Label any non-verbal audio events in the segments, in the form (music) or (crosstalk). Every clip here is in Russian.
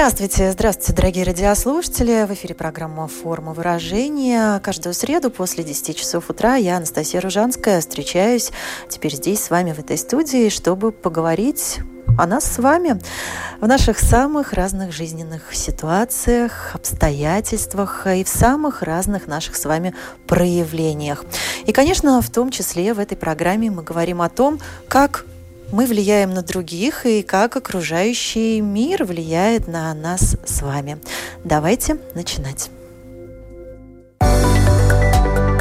Здравствуйте, здравствуйте, дорогие радиослушатели. В эфире программа «Форма выражения». Каждую среду после 10 часов утра я, Анастасия Ружанская, встречаюсь теперь здесь с вами в этой студии, чтобы поговорить о нас с вами в наших самых разных жизненных ситуациях, обстоятельствах и в самых разных наших с вами проявлениях. И, конечно, в том числе в этой программе мы говорим о том, как мы влияем на других и как окружающий мир влияет на нас с вами. Давайте начинать.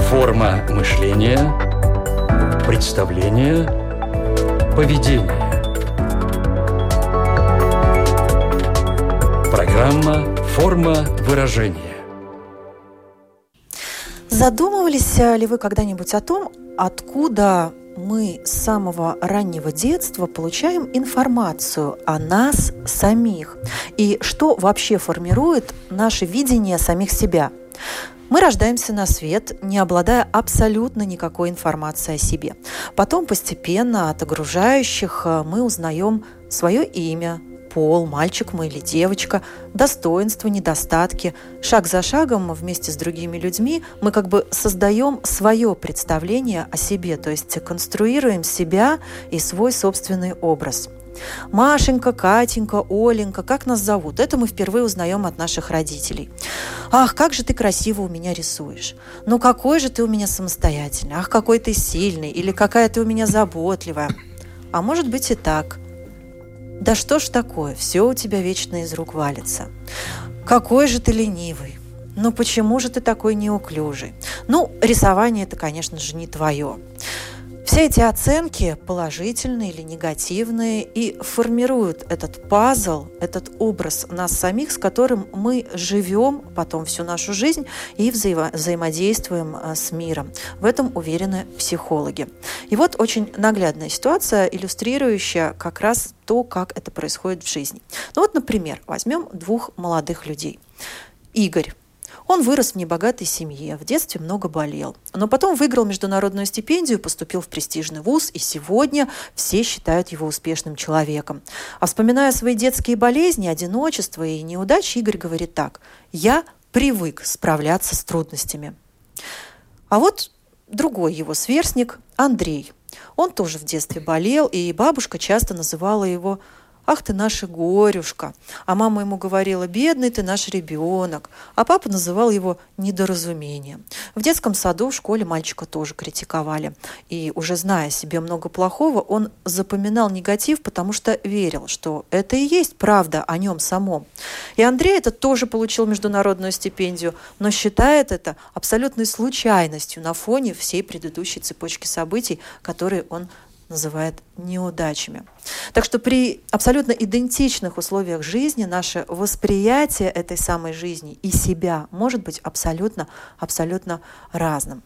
Форма мышления, представление, поведение. Программа «Форма выражения». Задумывались ли вы когда-нибудь о том, откуда мы с самого раннего детства получаем информацию о нас самих и что вообще формирует наше видение самих себя. Мы рождаемся на свет, не обладая абсолютно никакой информацией о себе. Потом постепенно от окружающих э, мы узнаем свое имя, пол, мальчик мы или девочка, достоинства, недостатки. Шаг за шагом вместе с другими людьми мы как бы создаем свое представление о себе, то есть конструируем себя и свой собственный образ. Машенька, Катенька, Оленька, как нас зовут? Это мы впервые узнаем от наших родителей. Ах, как же ты красиво у меня рисуешь. Ну какой же ты у меня самостоятельный. Ах, какой ты сильный. Или какая ты у меня заботливая. А может быть и так – да что ж такое, все у тебя вечно из рук валится. Какой же ты ленивый. Ну почему же ты такой неуклюжий? Ну, рисование это, конечно же, не твое. Все эти оценки, положительные или негативные, и формируют этот пазл, этот образ нас самих, с которым мы живем потом всю нашу жизнь и взаимо- взаимодействуем э, с миром. В этом уверены психологи. И вот очень наглядная ситуация, иллюстрирующая как раз то, как это происходит в жизни. Ну вот, например, возьмем двух молодых людей. Игорь он вырос в небогатой семье, в детстве много болел. Но потом выиграл международную стипендию, поступил в престижный вуз, и сегодня все считают его успешным человеком. А вспоминая свои детские болезни, одиночество и неудачи, Игорь говорит так. «Я привык справляться с трудностями». А вот другой его сверстник Андрей. Он тоже в детстве болел, и бабушка часто называла его «Ах ты наша горюшка!» А мама ему говорила «Бедный ты наш ребенок!» А папа называл его «недоразумением». В детском саду, в школе мальчика тоже критиковали. И уже зная себе много плохого, он запоминал негатив, потому что верил, что это и есть правда о нем самом. И Андрей этот тоже получил международную стипендию, но считает это абсолютной случайностью на фоне всей предыдущей цепочки событий, которые он называет неудачами. Так что при абсолютно идентичных условиях жизни наше восприятие этой самой жизни и себя может быть абсолютно, абсолютно разным.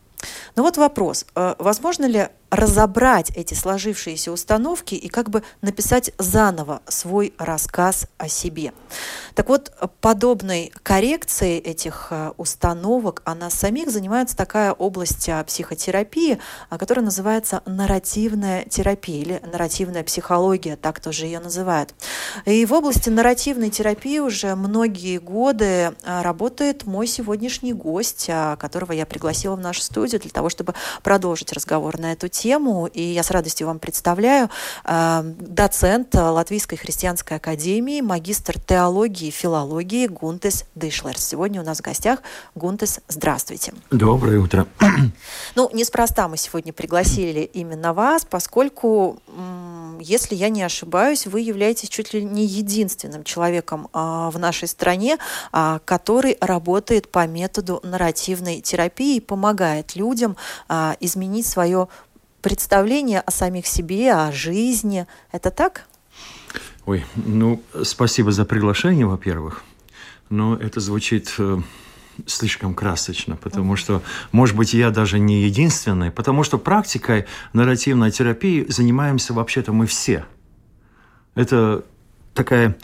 Но вот вопрос, э, возможно ли разобрать эти сложившиеся установки и как бы написать заново свой рассказ о себе. Так вот, подобной коррекцией этих э, установок о нас самих занимается такая область э, психотерапии, которая называется нарративная терапия или нарративная психология, так тоже ее называют. И в области нарративной терапии уже многие годы работает мой сегодняшний гость, которого я пригласила в нашу студию для того, чтобы продолжить разговор на эту тему. И я с радостью вам представляю э, доцент Латвийской христианской академии, магистр теологии и филологии Гунтес Дышлерс. Сегодня у нас в гостях Гунтес, здравствуйте. Доброе утро. Ну, неспроста мы сегодня пригласили именно вас, поскольку, если я не ошибаюсь, вы являетесь чуть ли не единственным человеком а, в нашей стране, а, который работает по методу нарративной терапии и помогает людям изменить свое представление о самих себе, о жизни. Это так? Ой, ну, спасибо за приглашение, во-первых. но это звучит э, слишком красочно, потому что, может быть, я даже не единственный, потому что практикой нарративной терапии занимаемся вообще-то мы все. Это такая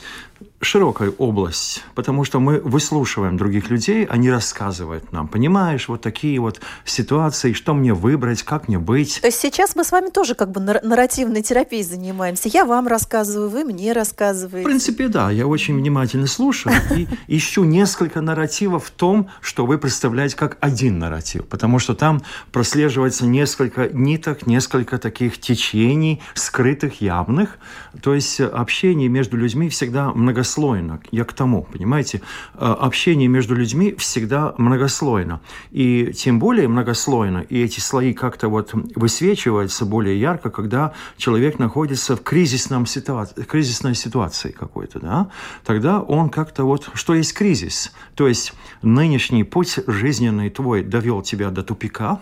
широкая область, потому что мы выслушиваем других людей, они рассказывают нам, понимаешь, вот такие вот ситуации, что мне выбрать, как мне быть. То есть сейчас мы с вами тоже как бы нарративной терапией занимаемся. Я вам рассказываю, вы мне рассказываете. В принципе, да, я очень внимательно слушаю и (laughs) ищу несколько нарративов в том, что вы представляете как один нарратив, потому что там прослеживается несколько ниток, несколько таких течений, скрытых, явных. То есть общение между людьми всегда многослойно многослойно. Я к тому, понимаете, э, общение между людьми всегда многослойно. И тем более многослойно, и эти слои как-то вот высвечиваются более ярко, когда человек находится в кризисном ситуации, кризисной ситуации какой-то, да, тогда он как-то вот, что есть кризис, то есть нынешний путь жизненный твой довел тебя до тупика,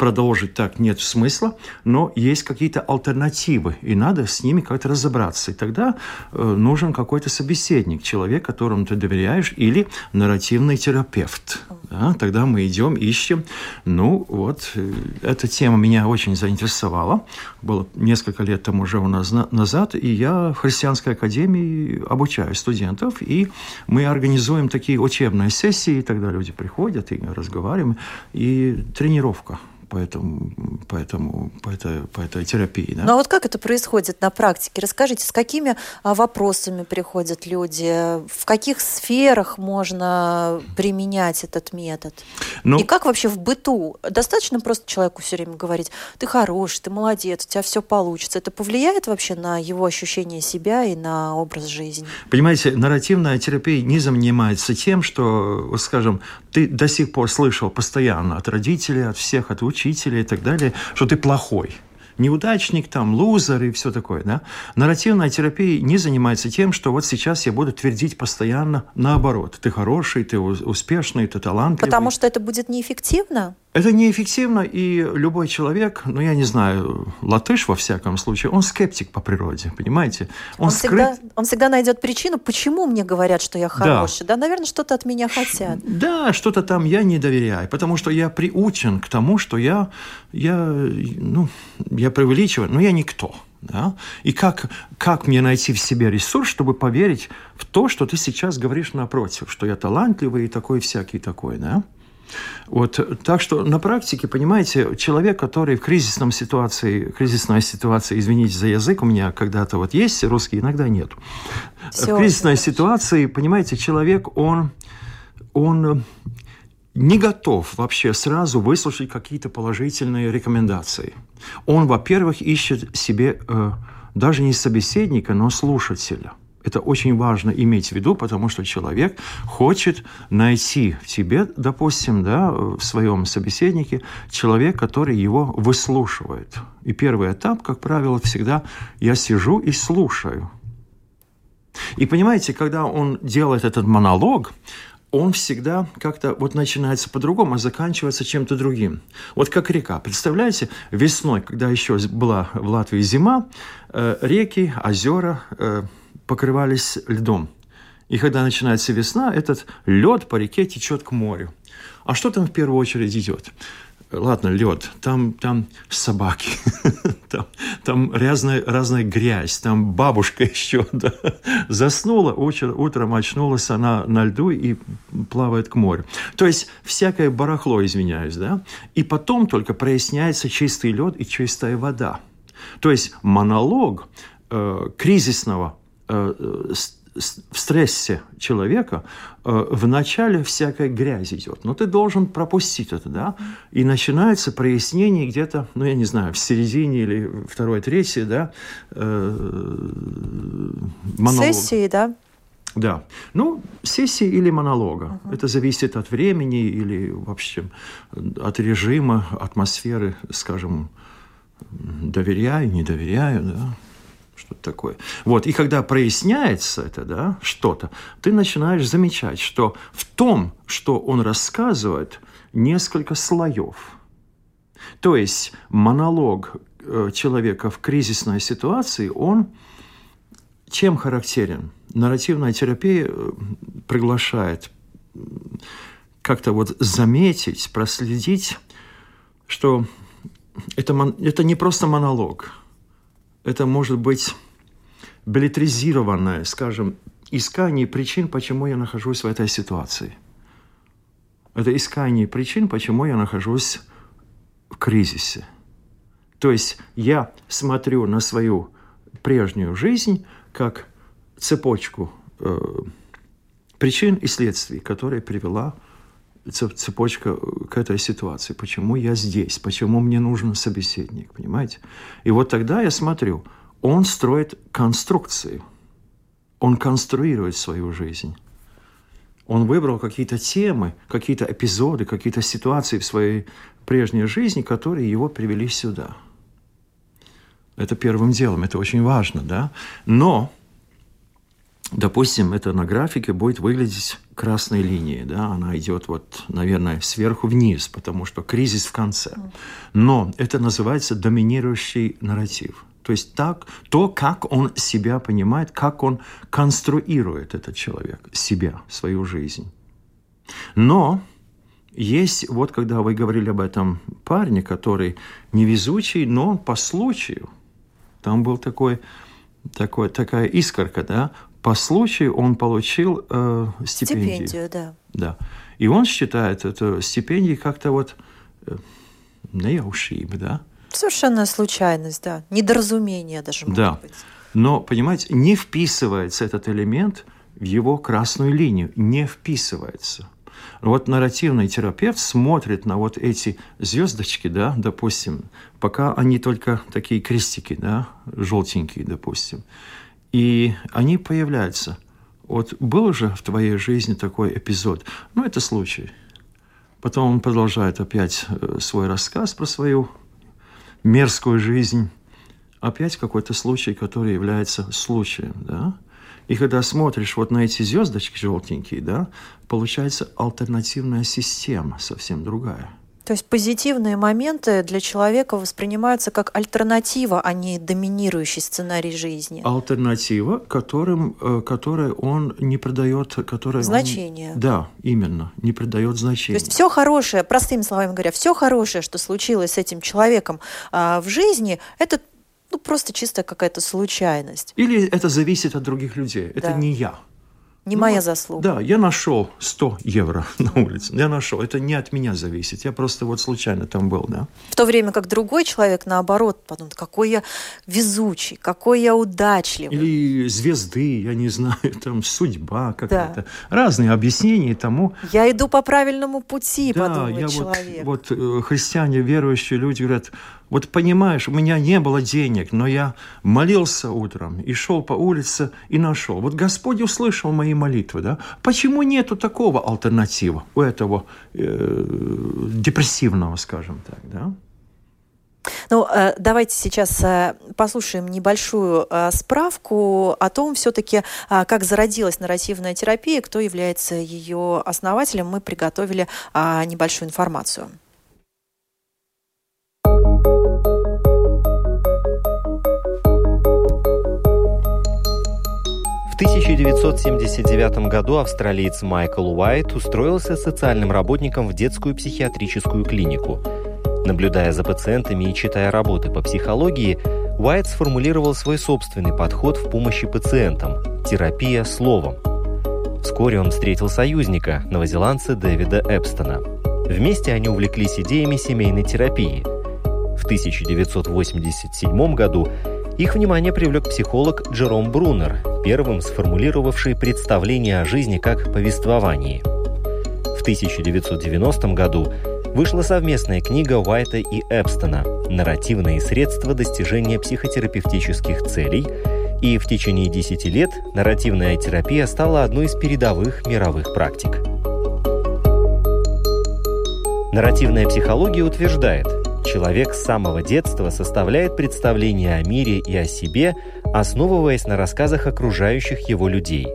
продолжить так нет смысла, но есть какие-то альтернативы, и надо с ними как-то разобраться. И тогда э, нужен какой-то собеседник, человек, которому ты доверяешь, или нарративный терапевт. Да? Тогда мы идем, ищем. Ну, вот, э, эта тема меня очень заинтересовала. Было несколько лет тому уже у нас на назад, и я в христианской академии обучаю студентов, и мы организуем такие учебные сессии, и тогда люди приходят и разговариваем, и тренировка по, этому, по, этому, по, этой, по этой терапии. Да? Ну а вот как это происходит на практике? Расскажите, с какими а, вопросами приходят люди? В каких сферах можно применять этот метод? Ну, И как вообще в быту? Достаточно просто человеку все время говорить, ты хороший, ты молодец, у тебя все получится. Это повлияет вообще на его ощущение себя и на образ жизни? Понимаете, нарративная терапия не занимается тем, что, скажем, ты до сих пор слышал постоянно от родителей, от всех, от учителей, учителя и так далее, что ты плохой неудачник, там, лузер и все такое. Да? Нарративная терапия не занимается тем, что вот сейчас я буду твердить постоянно наоборот. Ты хороший, ты успешный, ты талантливый. Потому что это будет неэффективно? Это неэффективно, и любой человек, ну, я не знаю, латыш во всяком случае, он скептик по природе, понимаете? Он, он, скрыт... всегда, он всегда найдет причину, почему мне говорят, что я хороший. Да, да наверное, что-то от меня хотят. Да, что-то там я не доверяю, потому что я приучен к тому, что я, я, ну, я преувеличиваю, но я никто. Да? И как, как мне найти в себе ресурс, чтобы поверить в то, что ты сейчас говоришь напротив, что я талантливый и такой всякий такой, да? Вот, так что на практике, понимаете, человек, который в кризисном ситуации, кризисной ситуации, извините за язык, у меня когда-то вот есть русский, иногда нет. Все, в кризисной все ситуации, понимаете, человек, он, он не готов вообще сразу выслушать какие-то положительные рекомендации. Он, во-первых, ищет себе э, даже не собеседника, но слушателя. Это очень важно иметь в виду, потому что человек хочет найти в себе, допустим, да, в своем собеседнике человек, который его выслушивает. И первый этап, как правило, всегда я сижу и слушаю. И понимаете, когда он делает этот монолог, он всегда как-то вот начинается по-другому, а заканчивается чем-то другим. Вот как река. Представляете, весной, когда еще была в Латвии зима, э, реки, озера, э, покрывались льдом. И когда начинается весна, этот лед по реке течет к морю. А что там в первую очередь идет? Ладно, лед, там, там собаки, (laughs) там, там разная, разная грязь, там бабушка (laughs) еще да, заснула, утро, утром очнулась она на льду и плавает к морю. То есть всякое барахло, извиняюсь, да, и потом только проясняется чистый лед и чистая вода. То есть монолог э, кризисного в стрессе человека э, вначале всякая грязь идет. Но ты должен пропустить это, да? И начинается прояснение где-то, ну, я не знаю, в середине или второй, третьей, да, э, монолога. Сессии, да? Да. Ну, сессии или монолога. Uh-huh. Это зависит от времени или, в общем, от режима, атмосферы, скажем, доверяю, не доверяю, да что-то такое. Вот, и когда проясняется это, да, что-то, ты начинаешь замечать, что в том, что он рассказывает, несколько слоев. То есть монолог э, человека в кризисной ситуации, он чем характерен? Нарративная терапия э, приглашает как-то вот заметить, проследить, что это, это не просто монолог. Это может быть билетризированное, скажем, искание причин, почему я нахожусь в этой ситуации. Это искание причин, почему я нахожусь в кризисе. То есть я смотрю на свою прежнюю жизнь как цепочку э, причин и следствий, которая привела цепочка э, к этой ситуации. Почему я здесь? Почему мне нужен собеседник? Понимаете? И вот тогда я смотрю, он строит конструкцию. Он конструирует свою жизнь. Он выбрал какие-то темы, какие-то эпизоды, какие-то ситуации в своей прежней жизни, которые его привели сюда. Это первым делом, это очень важно, да? Но допустим, это на графике будет выглядеть красной линией, да, она идет вот, наверное, сверху вниз, потому что кризис в конце. Но это называется доминирующий нарратив. То есть так, то, как он себя понимает, как он конструирует этот человек, себя, свою жизнь. Но есть, вот когда вы говорили об этом парне, который невезучий, но по случаю, там был такой, такой, такая искорка, да, по случаю он получил э, стипендию. Стипендию, да. Да. И он считает эту стипендию как-то вот э, неяушиб, да? Совершенно случайность, да. Недоразумение даже может да. быть. Но, понимаете, не вписывается этот элемент в его красную линию. Не вписывается. Вот нарративный терапевт смотрит на вот эти звездочки, да, допустим, пока они только такие крестики, да, желтенькие, допустим. И они появляются. Вот был же в твоей жизни такой эпизод. Ну, это случай. Потом он продолжает опять э, свой рассказ про свою мерзкую жизнь. Опять какой-то случай, который является случаем, да? И когда смотришь вот на эти звездочки желтенькие, да, получается альтернативная система совсем другая – то есть позитивные моменты для человека воспринимаются как альтернатива, а не доминирующий сценарий жизни. Альтернатива, которым, э, которой он не придает... Которой значение. Он, да, именно, не придает значения. То есть все хорошее, простыми словами говоря, все хорошее, что случилось с этим человеком а, в жизни, это ну, просто чисто какая-то случайность. Или это зависит от других людей. Это не я. Не ну, моя заслуга. Да, я нашел 100 евро (laughs) на улице. Я нашел. Это не от меня зависит. Я просто вот случайно там был, да. В то время как другой человек, наоборот, подумает, какой я везучий, какой я удачливый. Или звезды, я не (laughs) знаю, там судьба какая-то. Да. Разные объяснения тому. Я иду по правильному пути, да, подумает я человек. Вот, вот э, христиане, верующие люди говорят, вот понимаешь, у меня не было денег, но я молился утром и шел по улице и нашел. Вот Господь услышал мои молитвы, да? Почему нету такого альтернатива у этого э, депрессивного, скажем так, да? Ну, э, давайте сейчас э, послушаем небольшую э, справку о том, все-таки, как зародилась нарративная терапия, кто является ее основателем. Мы приготовили небольшую информацию. 1979 году австралиец Майкл Уайт устроился социальным работником в детскую психиатрическую клинику. Наблюдая за пациентами и читая работы по психологии, Уайт сформулировал свой собственный подход в помощи пациентам – терапия словом. Вскоре он встретил союзника, новозеландца Дэвида Эпстона. Вместе они увлеклись идеями семейной терапии. В 1987 году их внимание привлек психолог Джером Брунер, первым сформулировавший представление о жизни как повествовании. В 1990 году вышла совместная книга Уайта и Эпстона «Нарративные средства достижения психотерапевтических целей», и в течение 10 лет нарративная терапия стала одной из передовых мировых практик. Нарративная психология утверждает – Человек с самого детства составляет представление о мире и о себе, основываясь на рассказах окружающих его людей.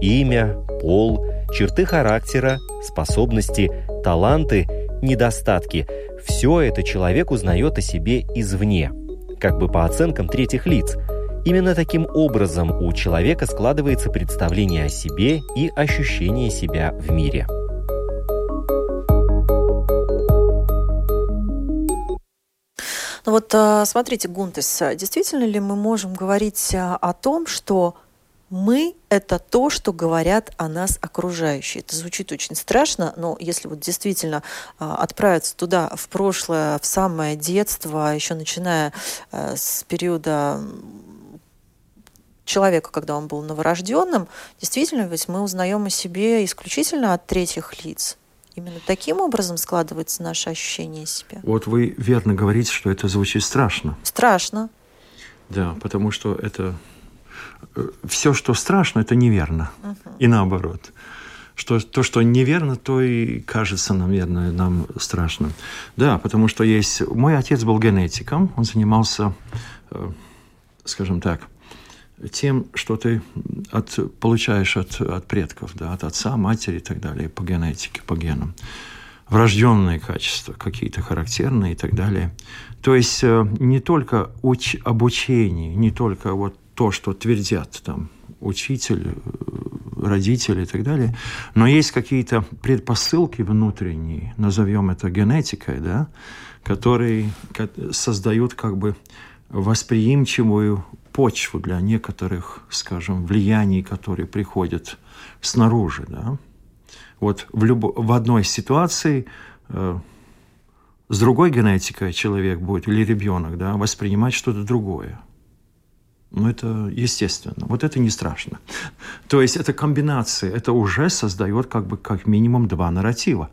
Имя, пол, черты характера, способности, таланты, недостатки – все это человек узнает о себе извне, как бы по оценкам третьих лиц, Именно таким образом у человека складывается представление о себе и ощущение себя в мире. Ну вот а, смотрите, Гунтес, действительно ли мы можем говорить а, о том, что мы – это то, что говорят о нас окружающие. Это звучит очень страшно, но если вот действительно а, отправиться туда, в прошлое, в самое детство, еще начиная с периода человека, когда он был новорожденным, действительно, ведь мы узнаем о себе исключительно от третьих лиц. Именно таким образом складывается наше ощущение себя. Вот вы верно говорите, что это звучит страшно. Страшно. Да, потому что это э, все, что страшно, это неверно. Угу. И наоборот. Что, то, что неверно, то и кажется, наверное, нам страшным. Да, потому что есть... Мой отец был генетиком, он занимался, э, скажем так, тем, что ты от, получаешь от, от предков, да, от отца, матери и так далее, по генетике, по генам. Врожденные качества какие-то характерные и так далее. То есть э, не только уч, обучение, не только вот то, что твердят там учитель, э, родители и так далее, но есть какие-то предпосылки внутренние, назовем это генетикой, да, которые создают как бы восприимчивую почву для некоторых, скажем, влияний, которые приходят снаружи. Да? Вот в, любо, в одной ситуации э, с другой генетикой человек будет, или ребенок, да, воспринимать что-то другое. Ну, это естественно. Вот это не страшно. То есть это комбинация, это уже создает как бы как минимум два нарратива.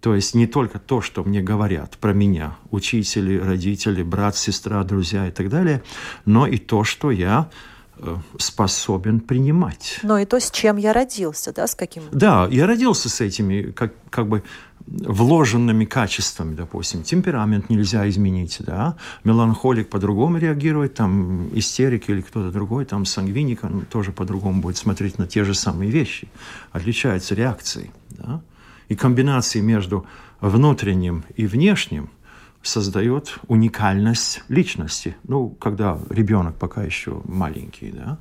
То есть не только то, что мне говорят про меня, учители, родители, брат, сестра, друзья и так далее, но и то, что я э, способен принимать. Но и то, с чем я родился, да, с каким? Да, я родился с этими, как, как бы вложенными качествами, допустим. Темперамент нельзя изменить, да. Меланхолик по-другому реагирует, там истерик или кто-то другой, там сангвиник, он тоже по-другому будет смотреть на те же самые вещи. Отличаются реакции, да и комбинации между внутренним и внешним создает уникальность личности. Ну, когда ребенок пока еще маленький, да.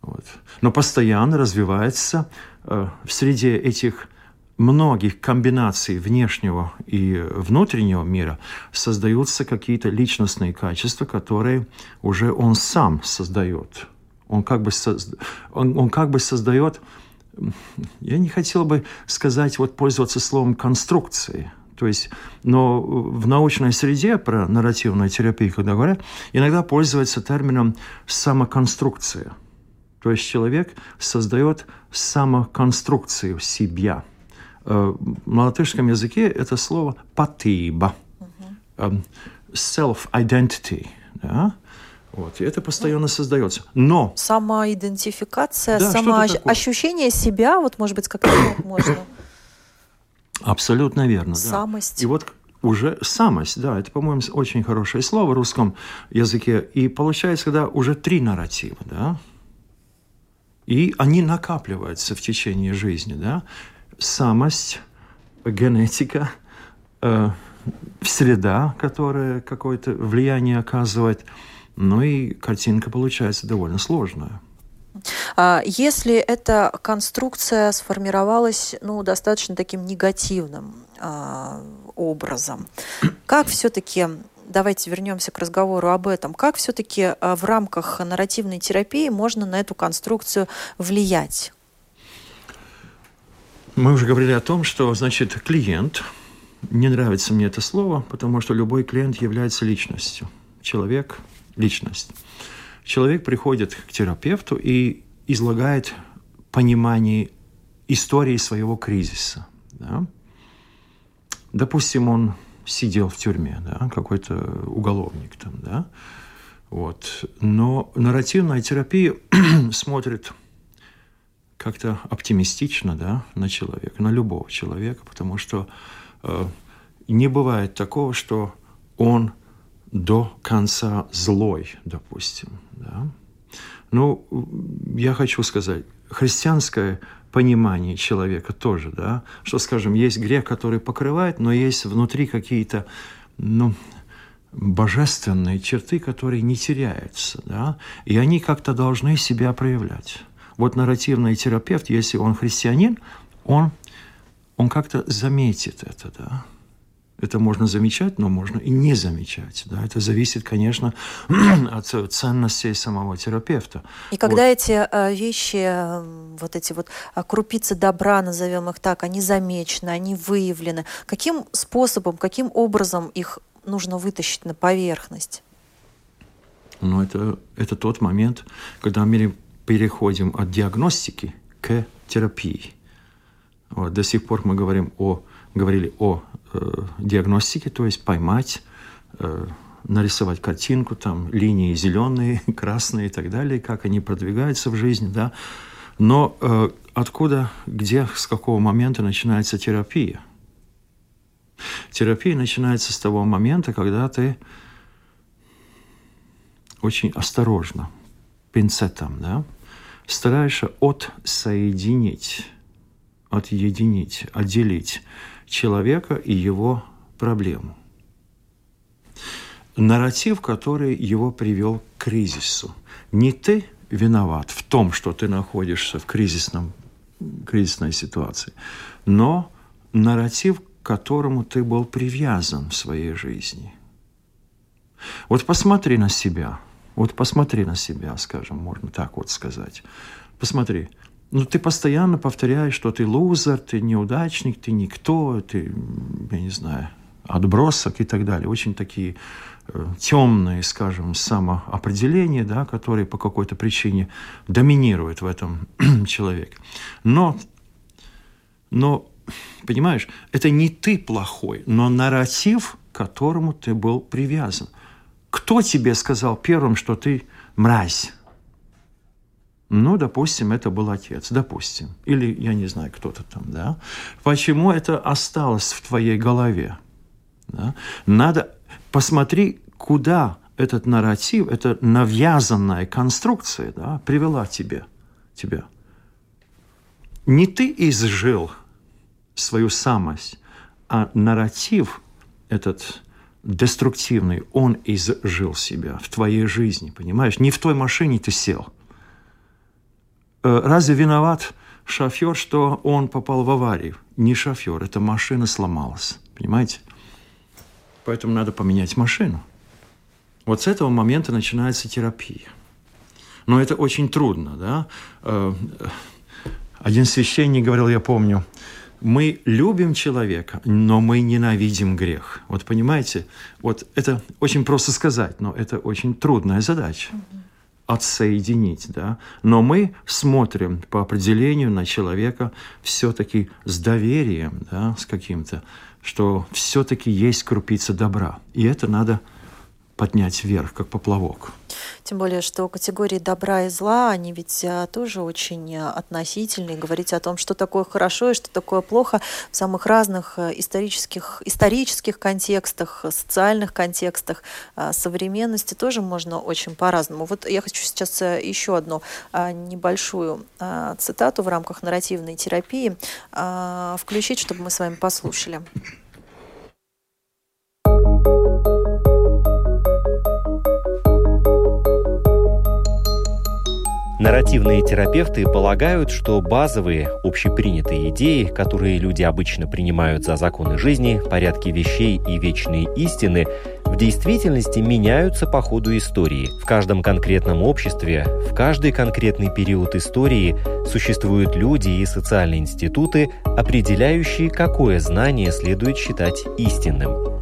Вот. Но постоянно развивается э, в среде этих многих комбинаций внешнего и внутреннего мира создаются какие-то личностные качества, которые уже он сам создает. Он как бы, созда... он, он как бы создает я не хотел бы сказать, вот пользоваться словом конструкции. То есть, но в научной среде про нарративную терапию, когда говорят, иногда пользуются термином самоконструкция. То есть человек создает самоконструкцию себя. Э, в латышском языке это слово «патиба», эм, self-identity. Да? Вот, и это постоянно создается. Но... Самоидентификация, да, самоощущение себя, вот, может быть, как (coughs) можно... Абсолютно верно, Самость. Да. И вот уже самость, да, это, по-моему, очень хорошее слово в русском языке. И получается, когда уже три нарратива, да, и они накапливаются в течение жизни, да, самость, генетика, э, среда, которая какое-то влияние оказывает – ну и картинка получается довольно сложная. А если эта конструкция сформировалась ну, достаточно таким негативным а, образом, как все-таки давайте вернемся к разговору об этом. Как все-таки а, в рамках нарративной терапии можно на эту конструкцию влиять? Мы уже говорили о том, что, значит, клиент, не нравится мне это слово, потому что любой клиент является личностью. Человек, личность. Человек приходит к терапевту и излагает понимание истории своего кризиса. Да? Допустим, он сидел в тюрьме, да, какой-то уголовник там, да, вот. Но нарративная терапия (clears throat) смотрит как-то оптимистично, да, на человека, на любого человека, потому что э, не бывает такого, что он до конца злой, допустим. Да? Ну, я хочу сказать, христианское понимание человека тоже, да, что, скажем, есть грех, который покрывает, но есть внутри какие-то, ну, божественные черты, которые не теряются, да, и они как-то должны себя проявлять. Вот нарративный терапевт, если он христианин, он, он как-то заметит это, да. Это можно замечать, но можно и не замечать. Да? Это зависит, конечно, (clears throat) от ценностей самого терапевта. И когда вот. эти э, вещи, э, вот эти вот э, крупицы добра, назовем их так, они замечены, они выявлены, каким способом, каким образом их нужно вытащить на поверхность? Ну, это, это тот момент, когда мы переходим от диагностики к терапии. Вот, до сих пор мы говорим о, говорили о э, диагностике, то есть поймать, э, нарисовать картинку, там линии зеленые, (laughs) красные и так далее, как они продвигаются в жизни, да. Но э, откуда, где, с какого момента начинается терапия? Терапия начинается с того момента, когда ты очень осторожно, пинцетом, да, стараешься отсоединить, отъединить, отделить человека и его проблему. Нарратив, который его привел к кризису. Не ты виноват в том, что ты находишься в кризисном, кризисной ситуации, но нарратив, к которому ты был привязан в своей жизни. Вот посмотри на себя. Вот посмотри на себя, скажем, можно так вот сказать. Посмотри. Ну, ты постоянно повторяешь, что ты лузер, ты неудачник, ты никто, ты, я не знаю, отбросок и так далее. Очень такие э, темные, скажем, самоопределения, да, которые по какой-то причине доминируют в этом (clears throat) человеке. Но, но Понимаешь, это не ты плохой, но нарратив, к которому ты был привязан. Кто тебе сказал первым, что ты мразь? Ну, допустим, это был отец, допустим. Или, я не знаю, кто-то там, да. Почему это осталось в твоей голове? Да? Надо посмотри, куда этот нарратив, эта навязанная конструкция да, привела тебе, тебя. Не ты изжил – свою самость, а нарратив этот деструктивный, он изжил себя в твоей жизни, понимаешь? Не в той машине ты сел. Э, разве виноват шофер, что он попал в аварию? Не шофер, эта машина сломалась, понимаете? Поэтому надо поменять машину. Вот с этого момента начинается терапия. Но это очень трудно, да? Э, один священник говорил, я помню, мы любим человека, но мы ненавидим грех. Вот понимаете, вот это очень просто сказать, но это очень трудная задача отсоединить, да. Но мы смотрим по определению на человека все-таки с доверием, да, с каким-то, что все-таки есть крупица добра, и это надо поднять вверх, как поплавок. Тем более, что категории добра и зла, они ведь а, тоже очень а, относительные. Говорить о том, что такое хорошо и что такое плохо в самых разных а, исторических, исторических контекстах, социальных контекстах, современности тоже можно очень по-разному. Вот я хочу сейчас еще одну небольшую цитату в рамках нарративной терапии включить, чтобы мы с вами послушали. Нарративные терапевты полагают, что базовые, общепринятые идеи, которые люди обычно принимают за законы жизни, порядки вещей и вечные истины, в действительности меняются по ходу истории. В каждом конкретном обществе, в каждый конкретный период истории существуют люди и социальные институты, определяющие, какое знание следует считать истинным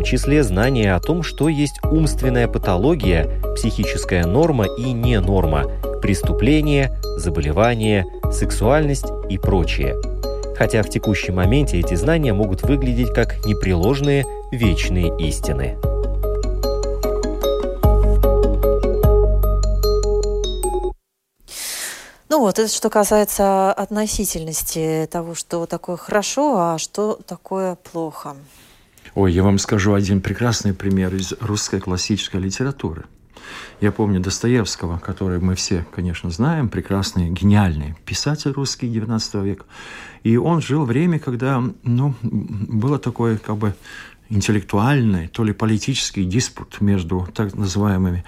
том числе знание о том, что есть умственная патология, психическая норма и не норма, преступление, заболевание, сексуальность и прочее. Хотя в текущем моменте эти знания могут выглядеть как непреложные вечные истины. Ну вот, это что касается относительности того, что такое хорошо, а что такое плохо. Ой, я вам скажу один прекрасный пример из русской классической литературы – я помню Достоевского, который мы все, конечно, знаем, прекрасный, гениальный писатель русский XIX века. И он жил время, когда, ну, было такое, как бы, интеллектуальный, то ли политический диспут между так называемыми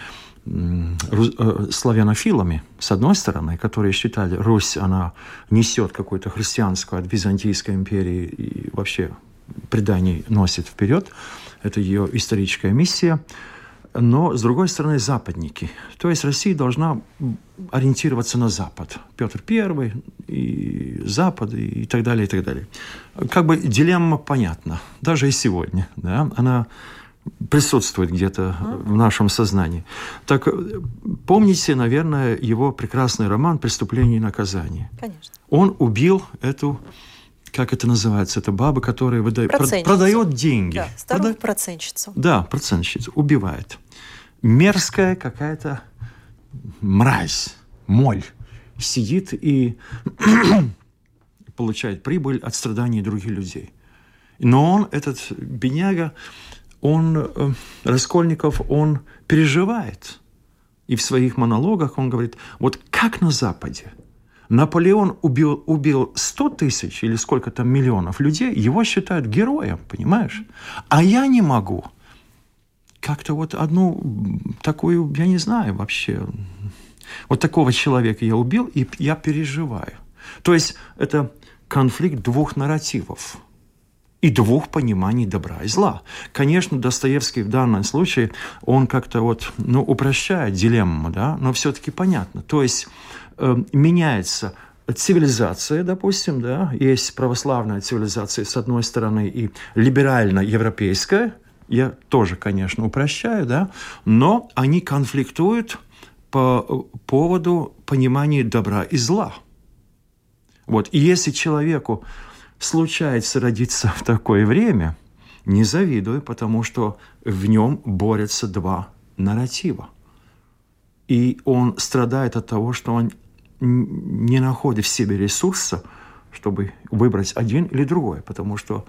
э, славянофилами, с одной стороны, которые считали, Русь, она несет какую-то христианскую от Византийской империи и вообще преданий носит вперед. Это ее историческая миссия но, с другой стороны, западники. То есть Россия должна ориентироваться на Запад. Петр I, и Запад, и так далее, и так далее. Как бы дилемма понятна, даже и сегодня. Да? Она присутствует где-то в нашем сознании. Так помните, наверное, его прекрасный роман «Преступление и наказание». Конечно. Он убил эту как это называется, это баба, которая выдает, продает деньги. Да, старую Прода... процентщицу. Да, процентщицу, убивает. Мерзкая какая-то мразь, моль сидит и получает прибыль от страданий других людей. Но он, этот бедняга, он, э, Раскольников, он переживает. И в своих монологах он говорит, вот как на Западе – Наполеон убил, убил 100 тысяч или сколько там миллионов людей, его считают героем, понимаешь? А я не могу. Как-то вот одну такую, я не знаю вообще, вот такого человека я убил, и я переживаю. То есть это конфликт двух нарративов и двух пониманий добра и зла. Конечно, Достоевский в данном случае, он как-то вот, ну, упрощает дилемму, да, но все-таки понятно. То есть меняется цивилизация, допустим, да, есть православная цивилизация с одной стороны и либерально-европейская, я тоже, конечно, упрощаю, да, но они конфликтуют по поводу понимания добра и зла. Вот, и если человеку случается родиться в такое время, не завидую, потому что в нем борются два нарратива. И он страдает от того, что он не находит в себе ресурса, чтобы выбрать один или другой, потому что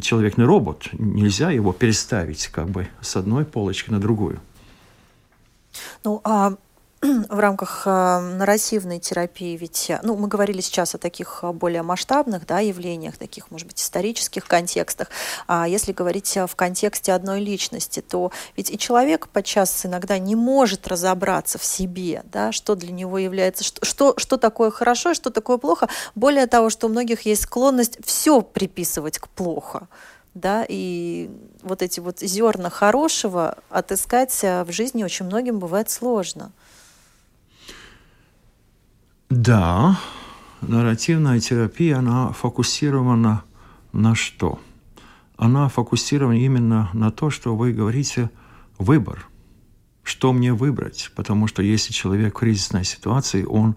человек не робот, нельзя его переставить как бы с одной полочки на другую. Ну, а (clears throat) в рамках э, нарративной терапии, ведь, э, ну, мы говорили сейчас о таких э, более масштабных, да, явлениях, таких, может быть, исторических контекстах, а если говорить в контексте одной личности, то ведь и человек подчас иногда не может разобраться в себе, да, что для него является, что, что, что такое хорошо что такое плохо. Более того, что у многих есть склонность все приписывать к плохо да, и вот эти вот зерна хорошего отыскать в жизни очень многим бывает сложно. Да, нарративная терапия, она фокусирована на что? Она фокусирована именно на то, что вы говорите «выбор». Что мне выбрать? Потому что если человек в кризисной ситуации, он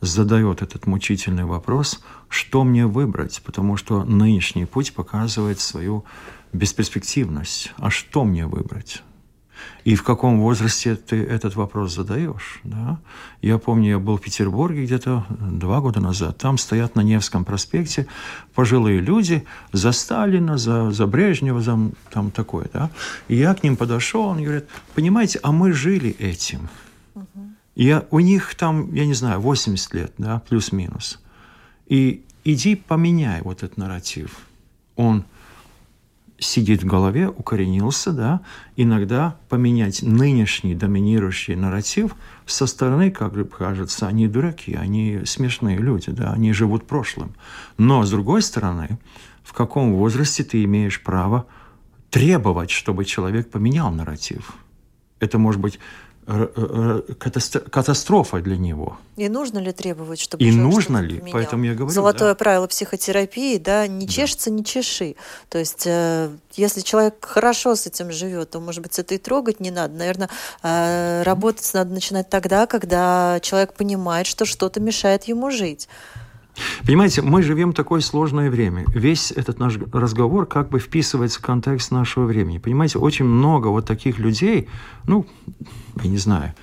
задает этот мучительный вопрос, что мне выбрать, потому что нынешний путь показывает свою бесперспективность. А что мне выбрать? И в каком возрасте ты этот вопрос задаешь? Да? Я помню, я был в Петербурге где-то два года назад. Там стоят на Невском проспекте пожилые люди за Сталина, за, за Брежнева, за там такое. Да? И я к ним подошел, он говорит, понимаете, а мы жили этим. Я, у них там, я не знаю, 80 лет, да, плюс-минус. И иди поменяй вот этот нарратив. Он сидит в голове, укоренился, да, иногда поменять нынешний доминирующий нарратив со стороны, как бы кажется, они дураки, они смешные люди, да, они живут прошлым. Но, с другой стороны, в каком возрасте ты имеешь право требовать, чтобы человек поменял нарратив? Это может быть катастрофа для него. И нужно ли требовать, чтобы И нужно ли? Поменял? Поэтому я говорю. Золотое да. правило психотерапии, да, не да. чешется, не чеши. То есть, э, если человек хорошо с этим живет, то, может быть, это и трогать не надо. Наверное, э, работать надо начинать тогда, когда человек понимает, что что-то мешает ему жить. Понимаете, мы живем в такое сложное время. Весь этот наш разговор как бы вписывается в контекст нашего времени. Понимаете, очень много вот таких людей, ну, я не знаю,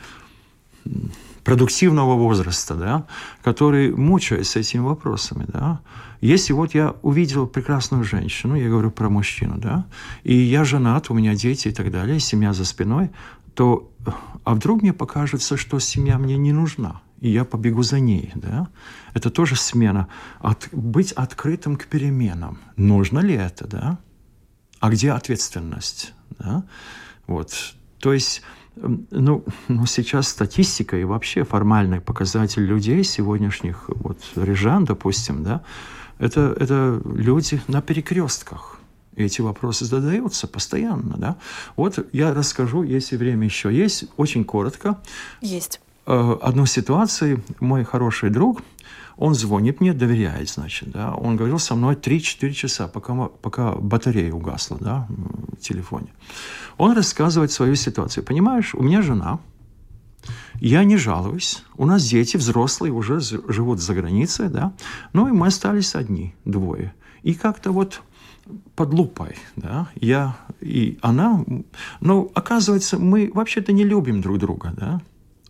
продуктивного возраста, да, которые мучаются этими вопросами, да. Если вот я увидел прекрасную женщину, я говорю про мужчину, да, и я женат, у меня дети и так далее, семья за спиной, то а вдруг мне покажется, что семья мне не нужна, и я побегу за ней, да? Это тоже смена. От, быть открытым к переменам. Нужно ли это, да? а где ответственность? Да? Вот. То есть ну, ну, сейчас статистика и вообще формальный показатель людей сегодняшних, вот рижан, допустим, да, это, это люди на перекрестках. Эти вопросы задаются постоянно, да. Вот я расскажу, если время еще есть, очень коротко. Есть. Э, одну ситуацию. Мой хороший друг, он звонит мне, доверяет, значит, да. Он говорил со мной 3-4 часа, пока, пока батарея угасла, да, в телефоне. Он рассказывает свою ситуацию. Понимаешь, у меня жена, я не жалуюсь. У нас дети взрослые уже живут за границей, да. Ну и мы остались одни, двое. И как-то вот под лупой, да, я и она, но оказывается, мы вообще-то не любим друг друга, да,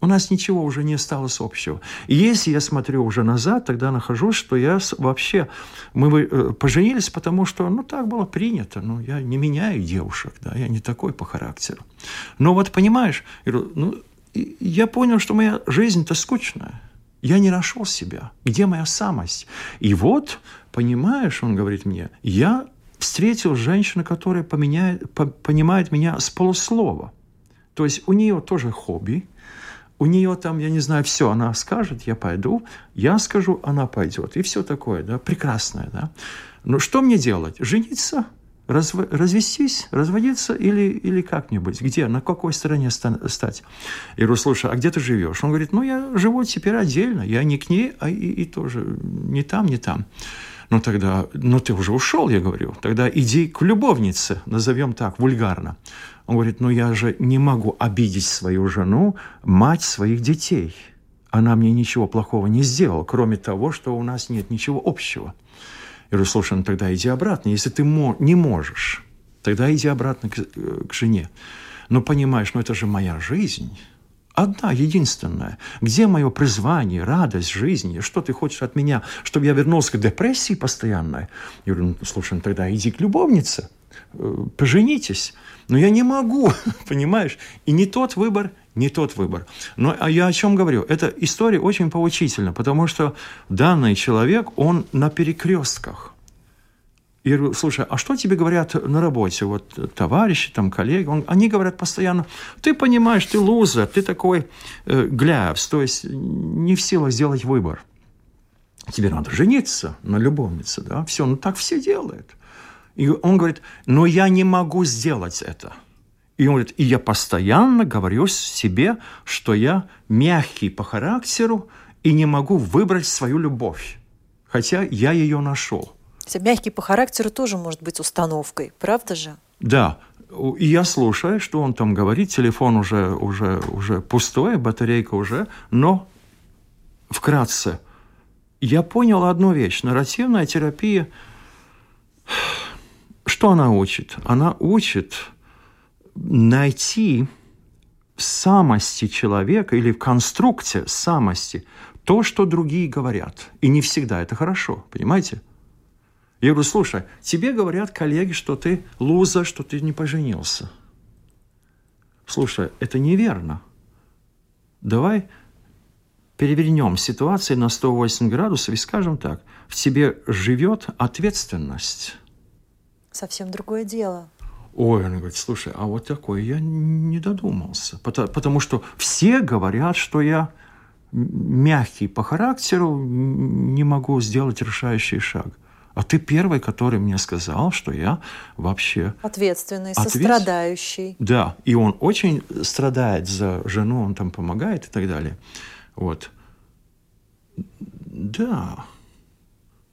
у нас ничего уже не осталось общего. И если я смотрю уже назад, тогда нахожу, что я вообще... Мы э, поженились, потому что, ну, так было принято. Ну, я не меняю девушек, да, я не такой по характеру. Но вот, понимаешь, ну, я понял, что моя жизнь-то скучная. Я не нашел себя. Где моя самость? И вот, понимаешь, он говорит мне, я встретил женщину, которая поменяет, по, понимает меня с полуслова. То есть у нее тоже хобби, у нее там, я не знаю, все, она скажет, я пойду, я скажу, она пойдет. И все такое, да, прекрасное, да. Но что мне делать? Жениться? Разв... развестись, разводиться или, или как-нибудь? Где? На какой стороне ста... стать? Я говорю, слушай, а где ты живешь? Он говорит, ну, я живу теперь отдельно. Я не к ней, а и, и тоже не там, не там. Ну, тогда, ну, ты уже ушел, я говорю. Тогда иди к любовнице, назовем так, вульгарно. Он говорит, ну я же не могу обидеть свою жену, мать своих детей. Она мне ничего плохого не сделала, кроме того, что у нас нет ничего общего. Я говорю, слушай, ну тогда иди обратно. Если ты не можешь, тогда иди обратно к, к жене. Но понимаешь, ну это же моя жизнь. Одна, единственная. Где мое призвание, радость жизни? Что ты хочешь от меня? Чтобы я вернулся к депрессии постоянной? Я говорю, ну, слушай, ну, тогда иди к любовнице, э, поженитесь. Но я не могу, (laughs) понимаешь? И не тот выбор, не тот выбор. Но а я о чем говорю? Эта история очень поучительна, потому что данный человек, он на перекрестках. И говорю, слушай, а что тебе говорят на работе? Вот товарищи, там, коллеги, он, они говорят постоянно, ты понимаешь, ты лузер, ты такой э, гляпс, то есть не в силах сделать выбор. Тебе надо жениться на любовнице, да? Все, ну так все делают. И он говорит, но я не могу сделать это. И он говорит, и я постоянно говорю себе, что я мягкий по характеру и не могу выбрать свою любовь, хотя я ее нашел. Мягкий по характеру тоже может быть установкой, правда же? Да, и я слушаю, что он там говорит, телефон уже, уже, уже пустой, батарейка уже, но вкратце, я понял одну вещь. Нарративная терапия что она учит? Она учит найти в самости человека или в конструкте самости то, что другие говорят. И не всегда это хорошо, понимаете? Я говорю, слушай, тебе говорят коллеги, что ты луза, что ты не поженился. Слушай, это неверно. Давай перевернем ситуацию на 108 градусов и скажем так, в тебе живет ответственность совсем другое дело. Ой, она говорит, слушай, а вот такое я не додумался. Потому, потому что все говорят, что я мягкий по характеру, не могу сделать решающий шаг. А ты первый, который мне сказал, что я вообще... Ответственный, ответ... сострадающий. Да, и он очень страдает за жену, он там помогает и так далее. Вот. Да.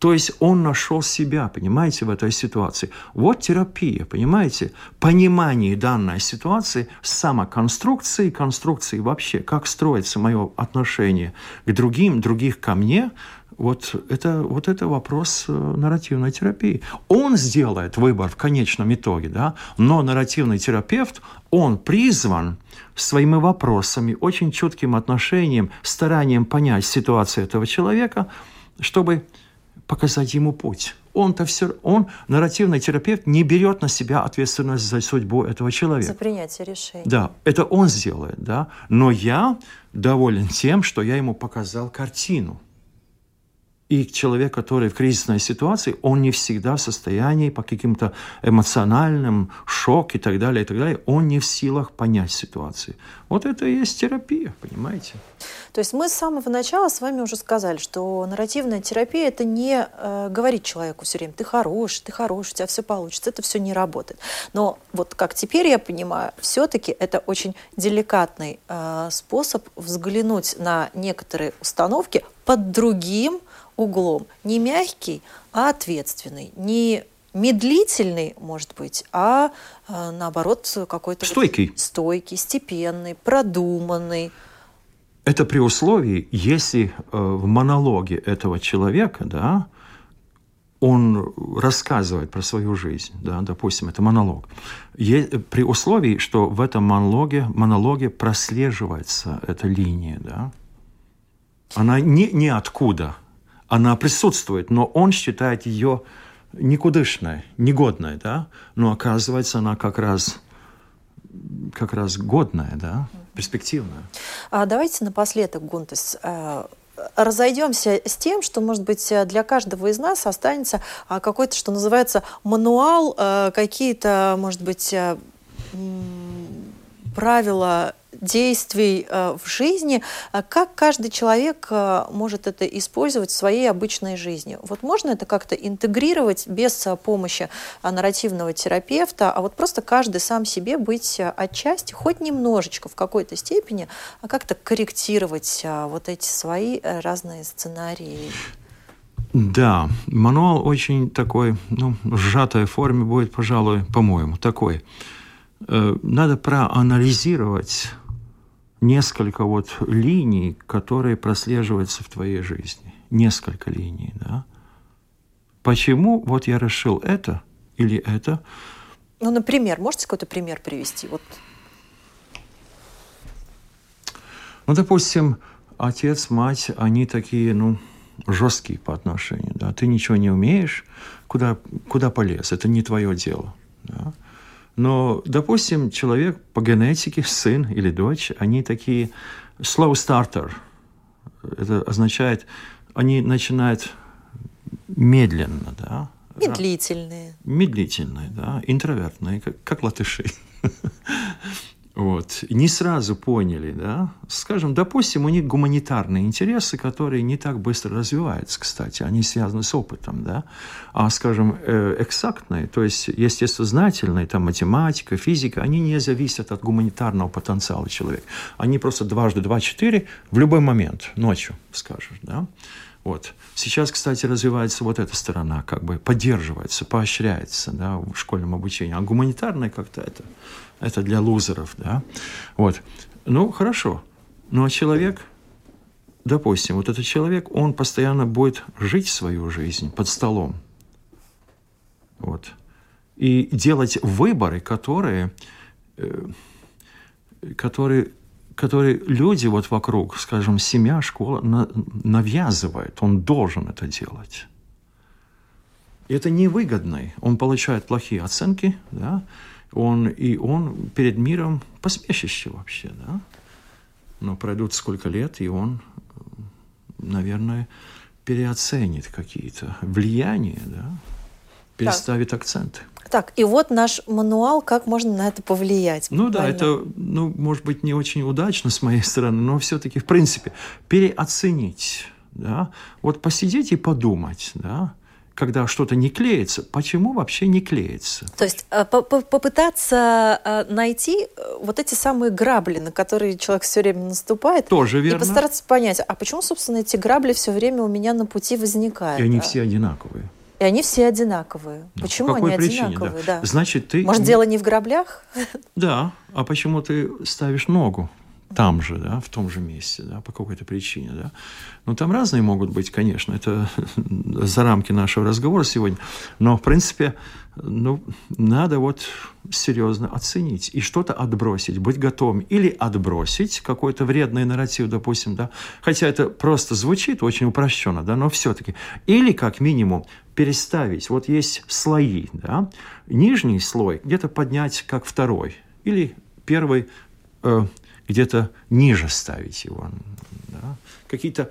То есть он нашел себя, понимаете, в этой ситуации. Вот терапия, понимаете? Понимание данной ситуации, самоконструкции, конструкции вообще, как строится мое отношение к другим, других ко мне, вот это, вот это вопрос э, нарративной терапии. Он сделает выбор в конечном итоге, да, но нарративный терапевт, он призван своими вопросами, очень чутким отношением, старанием понять ситуацию этого человека, чтобы показать ему путь. Он-то все, он, нарративный терапевт, не берет на себя ответственность за судьбу этого человека. За принятие решений. Да, это он сделает, да. Но я доволен тем, что я ему показал картину. И человек, который в кризисной ситуации, он не всегда в состоянии по каким-то эмоциональным шок и так далее, и так далее, он не в силах понять ситуацию. Вот это и есть терапия, понимаете? То есть мы с самого начала с вами уже сказали, что нарративная терапия это не э, говорить человеку все время, ты хорош, ты хорош, у тебя все получится, это все не работает. Но вот как теперь я понимаю, все-таки это очень деликатный э, способ взглянуть на некоторые установки под другим углом. Не мягкий, а ответственный. Не медлительный, может быть, а э, наоборот какой-то... Стойкий. Вот, стойкий, степенный, продуманный. Это при условии, если э, в монологе этого человека, да, он рассказывает про свою жизнь, да, допустим, это монолог, е, при условии, что в этом монологе, монологе прослеживается эта линия, да, она не, не откуда, она присутствует, но он считает ее никудышной, негодной, да, но оказывается она как раз, как раз годная, да, перспективная. А давайте напоследок, Гунтес, э, разойдемся с тем, что, может быть, для каждого из нас останется а, какой-то, что называется, мануал, э, какие-то, может быть, э, правила действий э, в жизни, а как каждый человек э, может это использовать в своей обычной жизни. Вот можно это как-то интегрировать без э, помощи нарративного терапевта, а вот просто каждый сам себе быть отчасти, хоть немножечко в какой-то степени, а как-то корректировать вот эти свои разные сценарии. Да, мануал очень такой, ну, в сжатой форме будет, пожалуй, по-моему, такой. Надо проанализировать несколько вот линий, которые прослеживаются в твоей жизни. Несколько линий, да. Почему вот я решил это или это? Ну, например, можете какой-то пример привести? Вот. Ну, допустим, отец, мать, они такие, ну, жесткие по отношению, да. Ты ничего не умеешь, куда, куда полез, это не твое дело, да. Но, допустим, человек по генетике, сын или дочь, они такие slow starter. Это означает, они начинают медленно, да. Медлительные. Медлительные, да, интровертные, как, как латыши. (laughs) Вот. Не сразу поняли, да. Скажем, допустим, у них гуманитарные интересы, которые не так быстро развиваются, кстати, они связаны с опытом, да. А, скажем, э, экзактные, то есть естествознательные, там, математика, физика, они не зависят от гуманитарного потенциала человека. Они просто дважды два четыре в любой момент, ночью, скажешь, да. Вот. Сейчас, кстати, развивается вот эта сторона, как бы поддерживается, поощряется да, в школьном обучении. А гуманитарное как-то это это для лузеров, да. Вот. Ну, хорошо. Ну, а человек, допустим, вот этот человек, он постоянно будет жить свою жизнь под столом. Вот. И делать выборы, которые, э, которые, которые люди вот вокруг, скажем, семья, школа на, навязывает. Он должен это делать. И это невыгодно. Он получает плохие оценки, да, он, и он перед миром посмешище вообще, да. Но пройдут сколько лет, и он, наверное, переоценит какие-то влияния, да, переставит так. акценты. Так, и вот наш мануал, как можно на это повлиять. Ну да, это, ну, может быть, не очень удачно с моей стороны, но все-таки, в принципе, переоценить, да, вот посидеть и подумать, да, когда что-то не клеится, почему вообще не клеится? То есть э, попытаться э, найти э, вот эти самые грабли, на которые человек все время наступает. Тоже верно. И постараться понять, а почему, собственно, эти грабли все время у меня на пути возникают? И они все одинаковые. И они все одинаковые. Ну, почему они причине, одинаковые? Да. Да. Значит, ты... Может, дело не в граблях? Да. А почему ты ставишь ногу там же, да, в том же месте, да, по какой-то причине, да. Ну, там разные могут быть, конечно, это за рамки нашего разговора сегодня, но, в принципе, ну, надо вот серьезно оценить и что-то отбросить, быть готовым или отбросить какой-то вредный нарратив, допустим, да, хотя это просто звучит очень упрощенно, да, но все-таки, или как минимум переставить, вот есть слои, да, нижний слой где-то поднять как второй, или первый э, где-то ниже ставить его. Да? Какие-то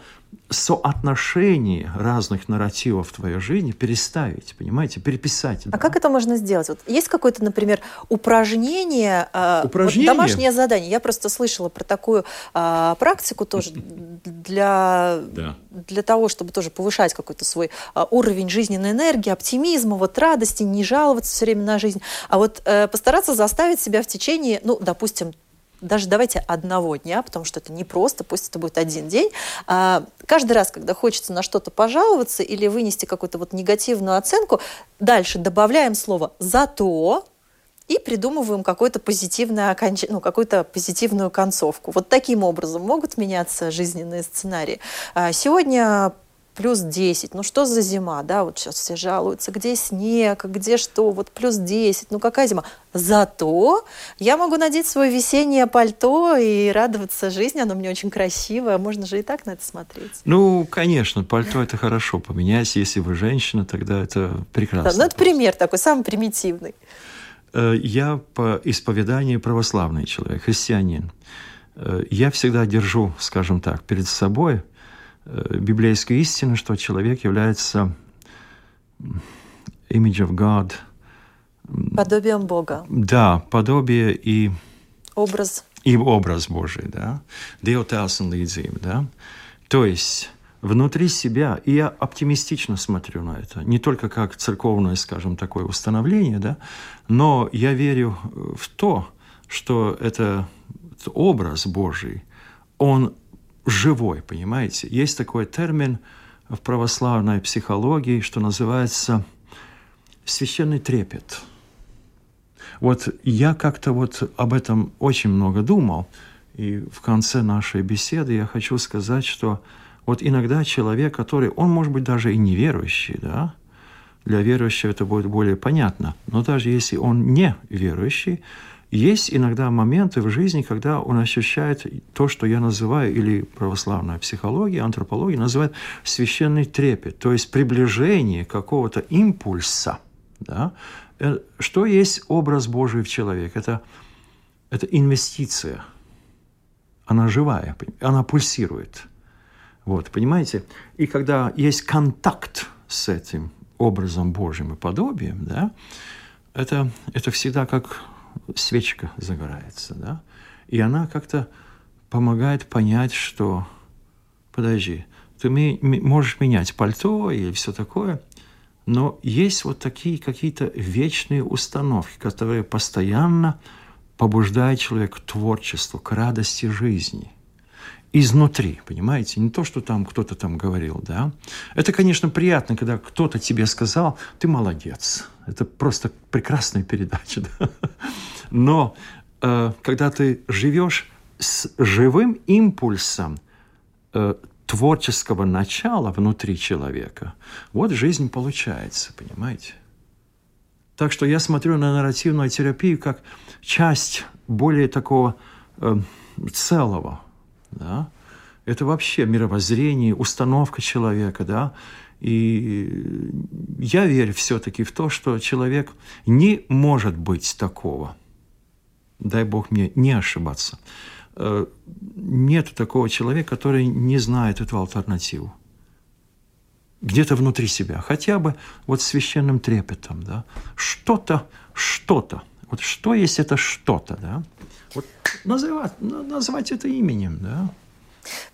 соотношение разных нарративов в твоей жизни переставить, понимаете, переписать. А да. как это можно сделать? Вот есть какое-то, например, упражнение, э, Упражнение? вот домашнее задание. Я просто слышала про такую э, практику тоже (laughs) для, Да. для того, чтобы тоже повышать какой-то свой э, уровень жизненной энергии, оптимизма, вот радости, не жаловаться все время на жизнь, а вот э, постараться заставить себя в течение, ну, допустим, даже давайте одного дня, потому что это непросто, пусть это будет один день. А, каждый раз, когда хочется на что-то пожаловаться или вынести какую-то вот негативную оценку, дальше добавляем слово «зато», и придумываем какое-то позитивное оконч... ну, какую-то позитивную концовку. Вот таким образом могут меняться жизненные сценарии. А, Сегодня плюс 10, ну что за зима, да, вот сейчас все жалуются, где снег, где что, вот плюс 10, ну какая зима. Зато я могу надеть свое весеннее пальто и радоваться жизни, оно мне очень красивое, можно же и так на это смотреть. Ну, конечно, пальто это хорошо поменять. Если вы женщина, тогда это прекрасно. Да, ну это пример такой, самый примитивный. Э, Я по исповеданию православный человек, христианин. Э, Я всегда держу, скажем так, перед собой э, библейскую истину, что человек является image of God, Подобием Бога, да, подобие и, образ. и образ Божий, да, и līdzība, да. То есть внутри себя, и я оптимистично смотрю на это, не только как церковное, скажем, такое установление, да, но я верю в то, что это образ Божий, он живой, понимаете? Есть такой термин в православной психологии, что называется священный трепет. Вот я как-то вот об этом очень много думал, и в конце нашей беседы я хочу сказать, что вот иногда человек, который, он может быть даже и неверующий, да, для верующего это будет более понятно, но даже если он не верующий, есть иногда моменты в жизни, когда он ощущает то, что я называю, или православная психология, антропология называет священный трепет, то есть приближение какого-то импульса. Да? Э, Что есть образ Божий в человеке? Это, это инвестиция. Она живая, она пульсирует. Вот, понимаете? И когда есть контакт с этим образом Божьим и подобием, да, это, это всегда как свечка загорается, да, и она как-то помогает понять, что, подожди, ты можешь менять пальто или все такое, но есть вот такие какие-то вечные установки, которые постоянно побуждают человека к творчеству, к радости жизни – изнутри, понимаете? Не то, что там кто-то там говорил, да. Это, конечно, приятно, когда кто-то тебе сказал, ты молодец. Это просто прекрасная передача, (laughs) да? Но э, когда ты живешь с живым импульсом э, творческого начала внутри человека, вот жизнь получается, понимаете? Так что я смотрю на нарративную терапию как часть более такого э, целого, да, это вообще мировоззрение, установка человека, да, и я верю все-таки в то, что человек не может быть такого. Дай Бог мне не ошибаться. Э, Нет такого человека, который не знает эту альтернативу. Где-то внутри себя, хотя бы вот священным трепетом, да, что-то, что-то. Вот что есть это что-то, да? Вот называть, на- назвать это именем, да?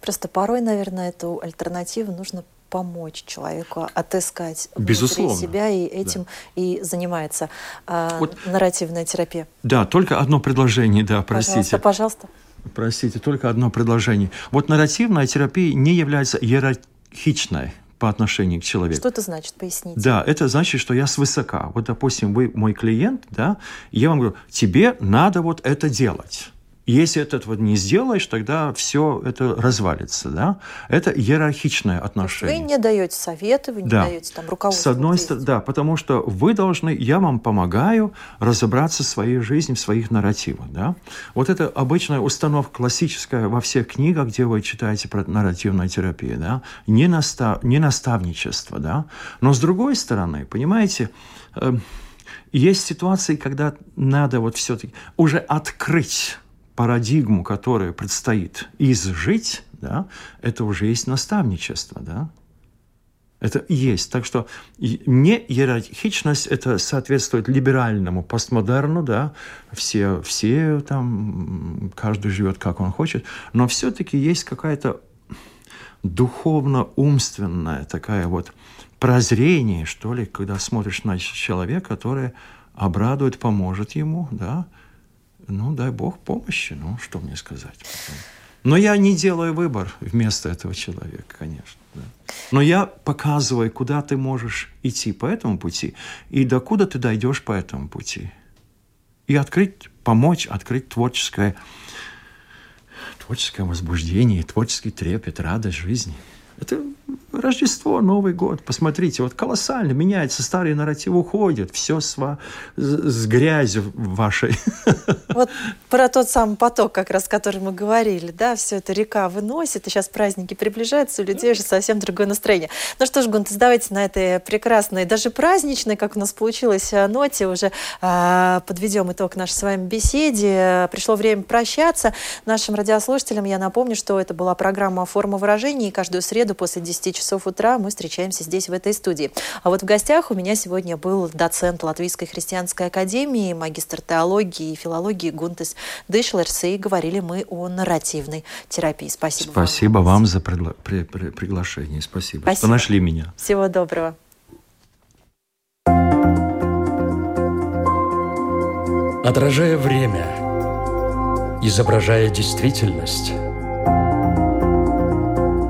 Просто порой, наверное, эту альтернативу нужно помочь человеку отыскать Безусловно. внутри себя, и этим и занимается а, Вот- нарративная терапия. Да, только одно предложение, да, простите. Пожалуйста, пожалуйста. Простите, только одно предложение. Вот нарративная терапия не является иерархичной по отношению к человеку. Что это значит? Поясните. Да, это значит, что я свысока. Вот, допустим, вы мой клиент, да, и я вам говорю, тебе надо вот это делать. Если это вот не сделаешь, тогда все это развалится, да. Это иерархичное отношение. Вы не даете советы, вы не Да. даете там руководство. С одной стороны, да, потому что вы должны, я вам помогаю разобраться в своей жизни, в своих нарративах, да. Вот это обычная установка классическая во всех книгах, где вы читаете про нарративную терапию, да, не, наста- не наставничество, да. Но с другой стороны, понимаете, э, есть ситуации, когда надо вот все-таки уже открыть парадигму, которая предстоит изжить, да, это уже есть наставничество, да. Это есть. Так что не иерархичность, это соответствует либеральному постмодерну, да, все, все там, каждый живет как он хочет, но все-таки есть какая-то духовно-умственная такая вот прозрение, что ли, когда смотришь на человека, который обрадует, поможет ему, да, ну, дай Бог помощи, ну, что мне сказать. Но я не делаю выбор вместо этого человека, конечно. Да. Но я показываю, куда ты можешь идти по этому пути и докуда ты дойдешь по этому пути. И открыть, помочь открыть творческое, творческое возбуждение, творческий трепет, радость жизни. Это Рождество, Новый год. Посмотрите, вот колоссально меняется, старый нарратив уходит, все с, с грязью вашей. (laughs) Вот про тот самый поток, как раз, о котором мы говорили, да, все это река выносит, и сейчас праздники приближаются, у людей уже совсем другое настроение. Ну что ж, Гунтес, давайте на этой прекрасной, даже праздничной, как у нас получилось, э, ноте уже э, подведем итог нашей с вами беседе. Пришло время прощаться. Нашим радиослушателям я напомню, что это была программа «Форма выражения», и каждую среду после 10 часов утра мы встречаемся здесь, в этой студии. А вот в гостях у меня сегодня был доцент Латвийской христианской академии, магистр теологии и филологии Гунтес Дышлерс, и говорили мы о нарративной терапии. Спасибо Спасибо вам, вам за пригла- при- при- приглашение. Спасибо, Спасибо, что нашли меня. Всего доброго. Отражая время, изображая действительность,